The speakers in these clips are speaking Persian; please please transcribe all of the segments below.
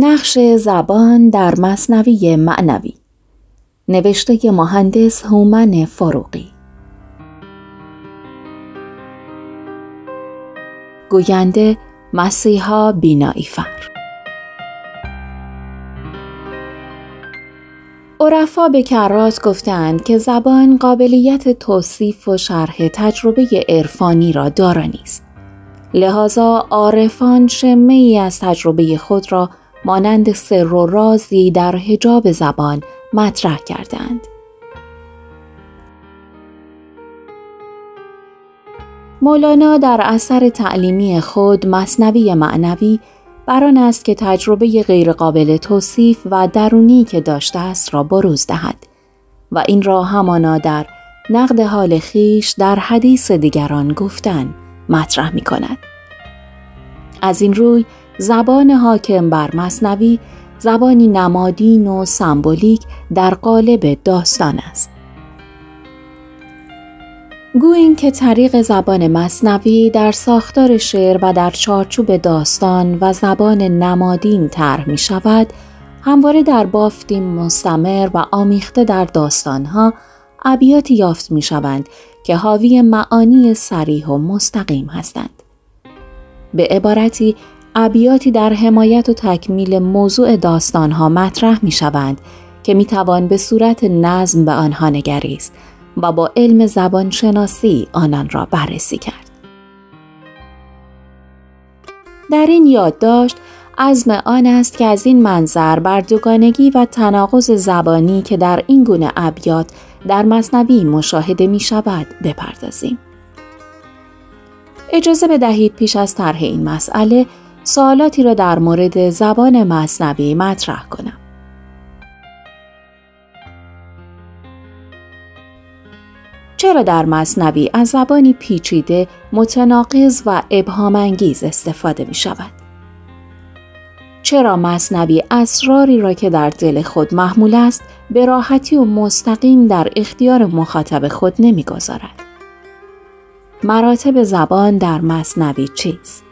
نقش زبان در مصنوی معنوی. نوشته مهندس هومن فاروقی. گوینده مسیحا بینایی فر عرفا به کرات گفتند که زبان قابلیت توصیف و شرح تجربه عرفانی را دارا نیست. لحاظا عارفان شمه ای از تجربه خود را مانند سر و رازی در حجاب زبان مطرح کردند. مولانا در اثر تعلیمی خود مصنوی معنوی بران است که تجربه غیرقابل توصیف و درونی که داشته است را بروز دهد و این را همانا در نقد حال خیش در حدیث دیگران گفتن مطرح می کند. از این روی زبان حاکم بر مصنوی زبانی نمادین و سمبولیک در قالب داستان است. گوییم که طریق زبان مصنوی در ساختار شعر و در چارچوب داستان و زبان نمادین طرح می شود همواره در بافتی مستمر و آمیخته در داستانها ابیاتی یافت می شوند که حاوی معانی سریح و مستقیم هستند. به عبارتی ابیاتی در حمایت و تکمیل موضوع داستانها مطرح می شوند که می توان به صورت نظم به آنها نگریست و با علم زبان شناسی آنان را بررسی کرد. در این یادداشت عزم آن است که از این منظر بر دوگانگی و تناقض زبانی که در این گونه ابیات در مصنوی مشاهده می شود بپردازیم. اجازه بدهید پیش از طرح این مسئله سوالاتی را در مورد زبان مصنوی مطرح کنم. چرا در مصنوی از زبانی پیچیده، متناقض و ابهامانگیز استفاده می شود؟ چرا مصنوی اسراری را که در دل خود محمول است به راحتی و مستقیم در اختیار مخاطب خود نمی‌گذارد؟ مراتب زبان در مصنوی چیست؟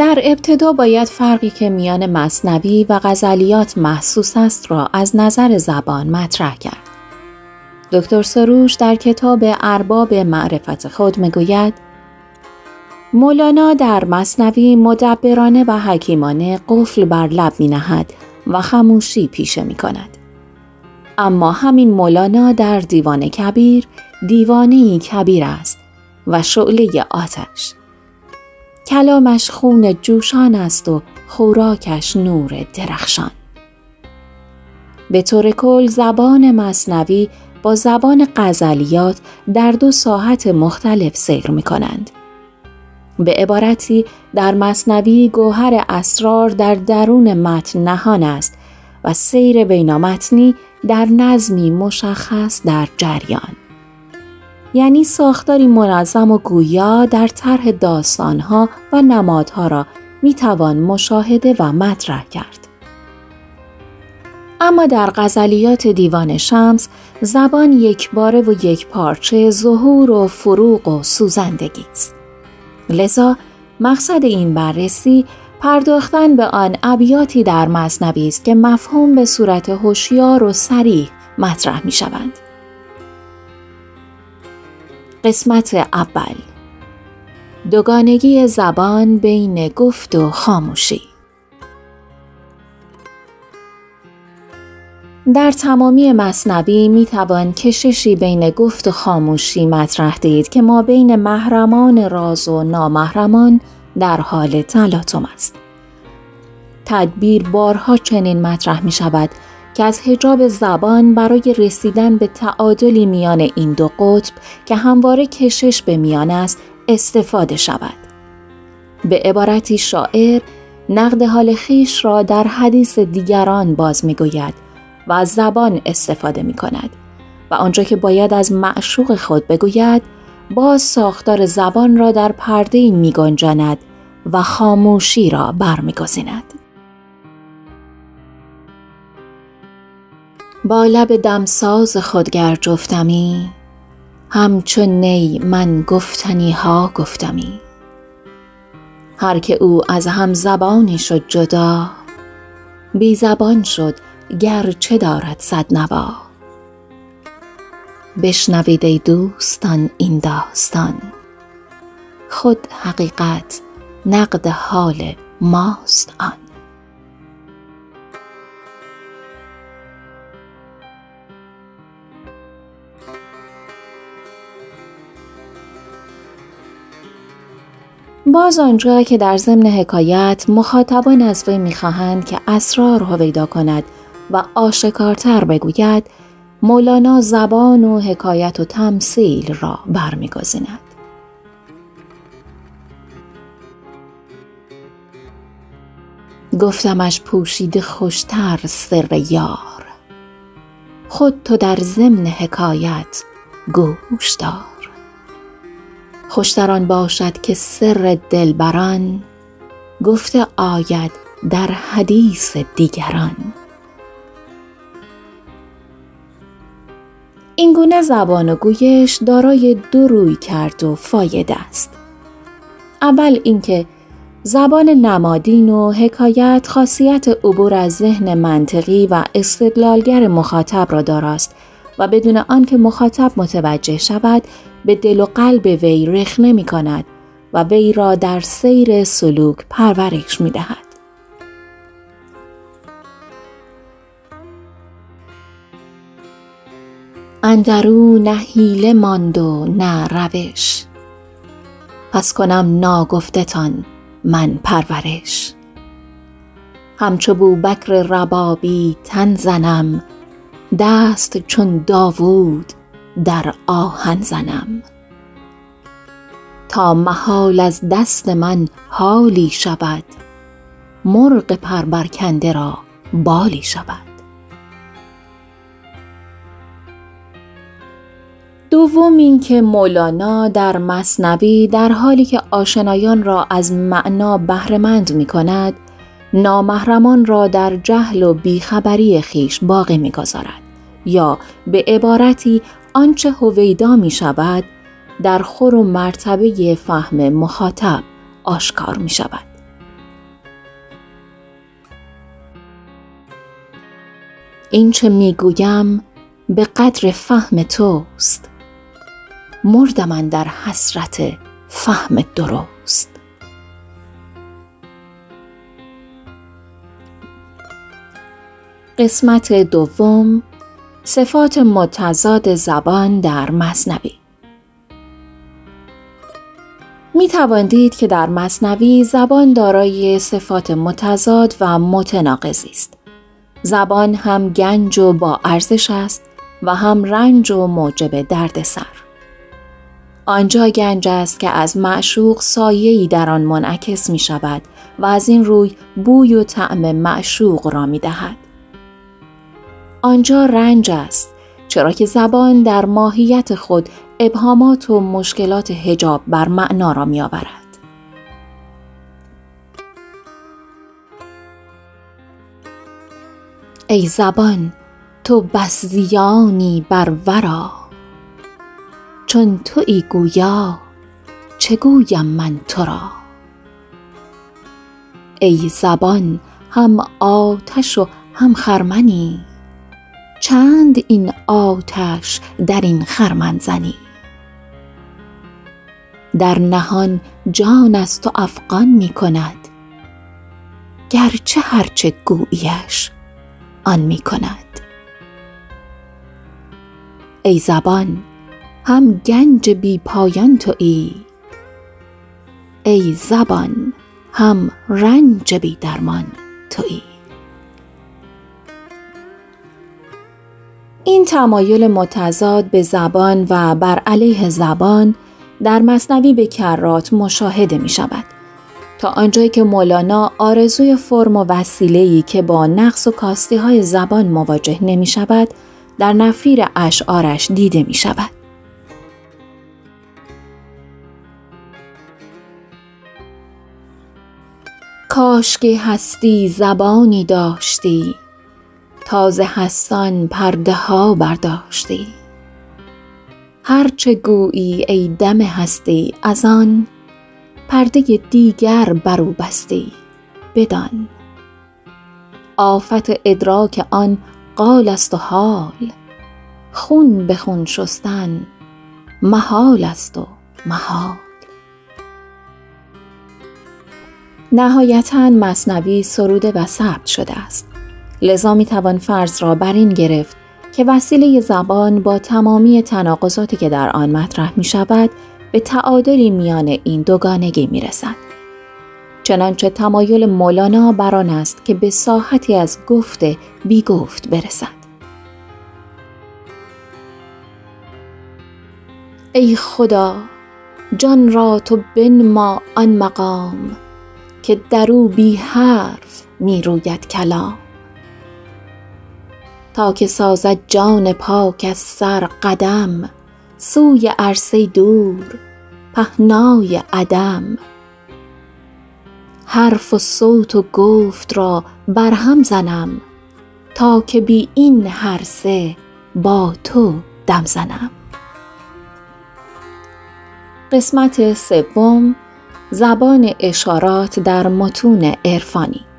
در ابتدا باید فرقی که میان مصنوی و غزلیات محسوس است را از نظر زبان مطرح کرد. دکتر سروش در کتاب ارباب معرفت خود می‌گوید مولانا در مصنوی مدبرانه و حکیمانه قفل بر لب می نهد و خموشی پیشه می کند. اما همین مولانا در دیوان کبیر دیوانه کبیر است و شعله آتش. کلامش خون جوشان است و خوراکش نور درخشان. به طور کل زبان مصنوی با زبان غزلیات در دو ساحت مختلف سیر می کنند. به عبارتی در مصنوی گوهر اسرار در درون متن نهان است و سیر بینامتنی در نظمی مشخص در جریان. یعنی ساختاری منظم و گویا در طرح داستانها و نمادها را می توان مشاهده و مطرح کرد. اما در غزلیات دیوان شمس زبان یک باره و یک پارچه ظهور و فروغ و سوزندگی است. لذا مقصد این بررسی پرداختن به آن ابیاتی در مصنوی است که مفهوم به صورت هوشیار و سریح مطرح می شوند. قسمت اول دوگانگی زبان بین گفت و خاموشی در تمامی مصنوی می توان کششی بین گفت و خاموشی مطرح دید که ما بین محرمان راز و نامحرمان در حال تلاطم است. تدبیر بارها چنین مطرح می شود که از هجاب زبان برای رسیدن به تعادلی میان این دو قطب که همواره کشش به میان است استفاده شود. به عبارتی شاعر نقد حال خیش را در حدیث دیگران باز می گوید و از زبان استفاده می کند و آنجا که باید از معشوق خود بگوید باز ساختار زبان را در پرده می گنجاند و خاموشی را برمیگزیند. با لب دمساز خودگر جفتمی همچون نی من گفتنی ها گفتمی. هر که او از هم زبانی شد جدا بی زبان شد گر چه دارد صد نوا. بشنوید ای دوستان این داستان خود حقیقت نقد حال ماست آن. باز آنجا که در ضمن حکایت مخاطبان از وی می‌خواهند که اسرار هویدا کند و آشکارتر بگوید مولانا زبان و حکایت و تمثیل را برمیگزیند. گفتمش پوشیده خوشتر سر یار. خود تو در ضمن حکایت گوش دار. خوشتران باشد که سر دلبران گفته آید در حدیث دیگران. این گونه زبان و گویش دارای دو روی کرد و فایده است. اول اینکه زبان نمادین و حکایت خاصیت عبور از ذهن منطقی و استدلالگر مخاطب را داراست. و بدون آنکه مخاطب متوجه شود به دل و قلب وی رخ نمی کند و وی را در سیر سلوک پرورش می دهد. اندرو نه حیله ماند و نه روش پس کنم ناگفتتان من پرورش همچو بوبکر ربابی تن زنم دست چون داوود در آهن زنم. تا محال از دست من حالی شود مرغ پربرکنده را بالی شود. دوم اینکه مولانا در مصنوی در حالی که آشنایان را از معنا بهرهمند می کند نامحرمان را در جهل و بیخبری خیش باقی می‌گذارد. یا به عبارتی آنچه هویدا می شود در خور و مرتبه فهم مخاطب آشکار می شود. این چه می گویم به قدر فهم توست. مرد من در حسرت فهم درست. قسمت دوم صفات متضاد زبان در مصنوی می تواندید که در مصنوی زبان دارای صفات متضاد و متناقضی است. زبان هم گنج و با ارزش است و هم رنج و موجب دردسر. آنجا گنج است که از معشوق سایه‌ای در آن منعکس می شود و از این روی بوی و طعم معشوق را می دهد. آنجا رنج است چرا که زبان در ماهیت خود ابهامات و مشکلات هجاب بر معنا را می آورد. ای زبان تو بس زیانی بر ورا. چون تو ای گویا چه گویم من تو را؟ ای زبان هم آتش و هم خرمنی. چند این آتش در این خرمن زنی. در نهان جان از تو افغان می کند. گرچه هرچه گویش آن می کند. ای زبان هم گنج بی پایان تویی. ای زبان هم رنج بی درمان تویی. این تمایل متضاد به زبان و بر علیه زبان در مصنوی به کرات مشاهده می شود. تا آنجایی که مولانا آرزوی فرم و وسیله‌ای که با نقص و کاستی های زبان مواجه نمی شود در نفیر اشعارش دیده می شود. کاش که هستی زبانی داشتی تازه هستان پرده ها برداشتی هرچه گویی ای دم هستی از آن پرده دیگر برو بستی. بدان. آفت ادراک آن قال است و حال. خون به خون شستن محال است و محال. نهایتا مصنوی سروده و ثبت شده است. لذا می توان فرض را بر این گرفت که وسیله زبان با تمامی تناقضاتی که در آن مطرح می شود به تعادلی میان این دوگانگی می رسد. چنانچه تمایل مولانا بران است که به ساحتی از گفت بی گفت برسد. ای خدا جان را تو ما آن مقام که درو بی حرف می روید کلام تا که سازد جان پاک از سر قدم سوی عرصه دور پهنای عدم. حرف و صوت و گفت را برهم زنم تا که بی این هر سه با تو دم زنم. قسمت سوم زبان اشارات در متون عرفانی.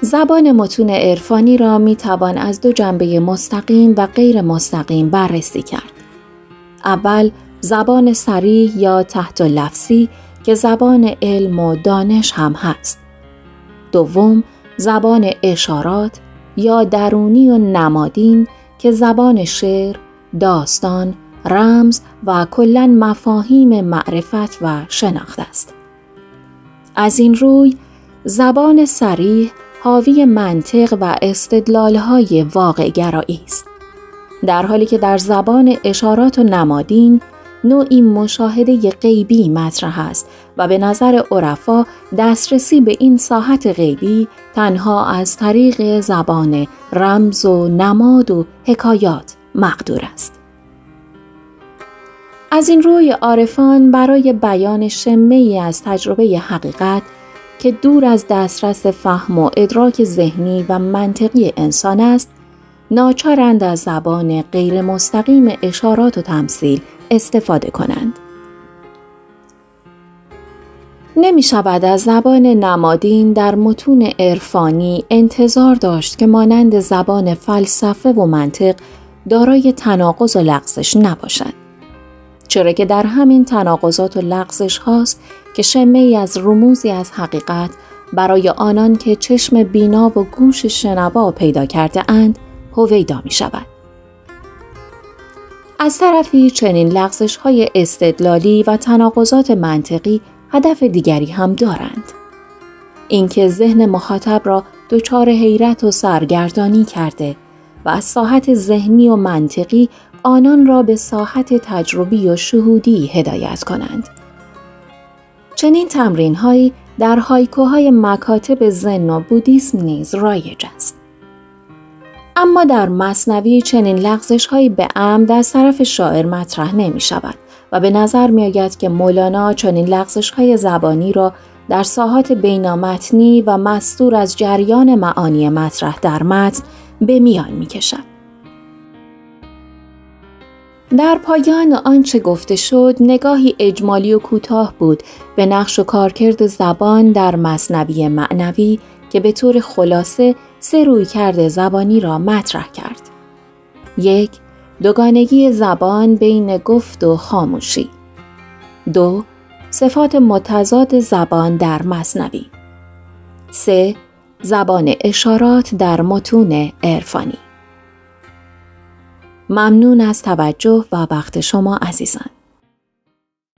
زبان متون عرفانی را می توان از دو جنبه مستقیم و غیر مستقیم بررسی کرد. اول زبان سریح یا تحت لفظی که زبان علم و دانش هم هست. دوم زبان اشارات یا درونی و نمادین که زبان شعر، داستان، رمز و کلا مفاهیم معرفت و شناخت است. از این روی زبان سریح حاوی منطق و استدلالهای واقع گرایی است. در حالی که در زبان اشارات و نمادین نوعی مشاهده غیبی مطرح است و به نظر عرفا دسترسی به این ساحت غیبی تنها از طریق زبان رمز و نماد و حکایات مقدور است. از این روی عارفان برای بیان شمه از تجربه حقیقت که دور از دسترس فهم و ادراک ذهنی و منطقی انسان است ناچارند از زبان غیر مستقیم اشارات و تمثیل استفاده کنند. نمی شود از زبان نمادین در متون عرفانی انتظار داشت که مانند زبان فلسفه و منطق دارای تناقض و لغزش نباشد. چرا که در همین تناقضات و لغزش هاست که شمه ای از رموزی از حقیقت برای آنان که چشم بینا و گوش شنوا پیدا کرده اند هویدا می شود. از طرفی چنین لغزش های استدلالی و تناقضات منطقی هدف دیگری هم دارند. اینکه ذهن مخاطب را دچار حیرت و سرگردانی کرده و از ساحت ذهنی و منطقی آنان را به ساحت تجربی و شهودی هدایت کنند. چنین تمرین هایی در هایکوهای مکاتب زن و بودیسم نیز رایج است. اما در مصنوی چنین لغزش هایی به عمد از طرف شاعر مطرح نمی شود و به نظر می آید که مولانا چنین لغزش های زبانی را در ساحات بینامتنی و مستور از جریان معانی مطرح در متن به میان می کشد. در پایان آنچه گفته شد نگاهی اجمالی و کوتاه بود به نقش و کارکرد زبان در مصنوی معنوی که به طور خلاصه سه روی کرده زبانی را مطرح کرد. یک، دوگانگی زبان بین گفت و خاموشی. دو، صفات متضاد زبان در مصنوی. سه، زبان اشارات در متون عرفانی. ممنون از توجه و وقت شما عزیزان.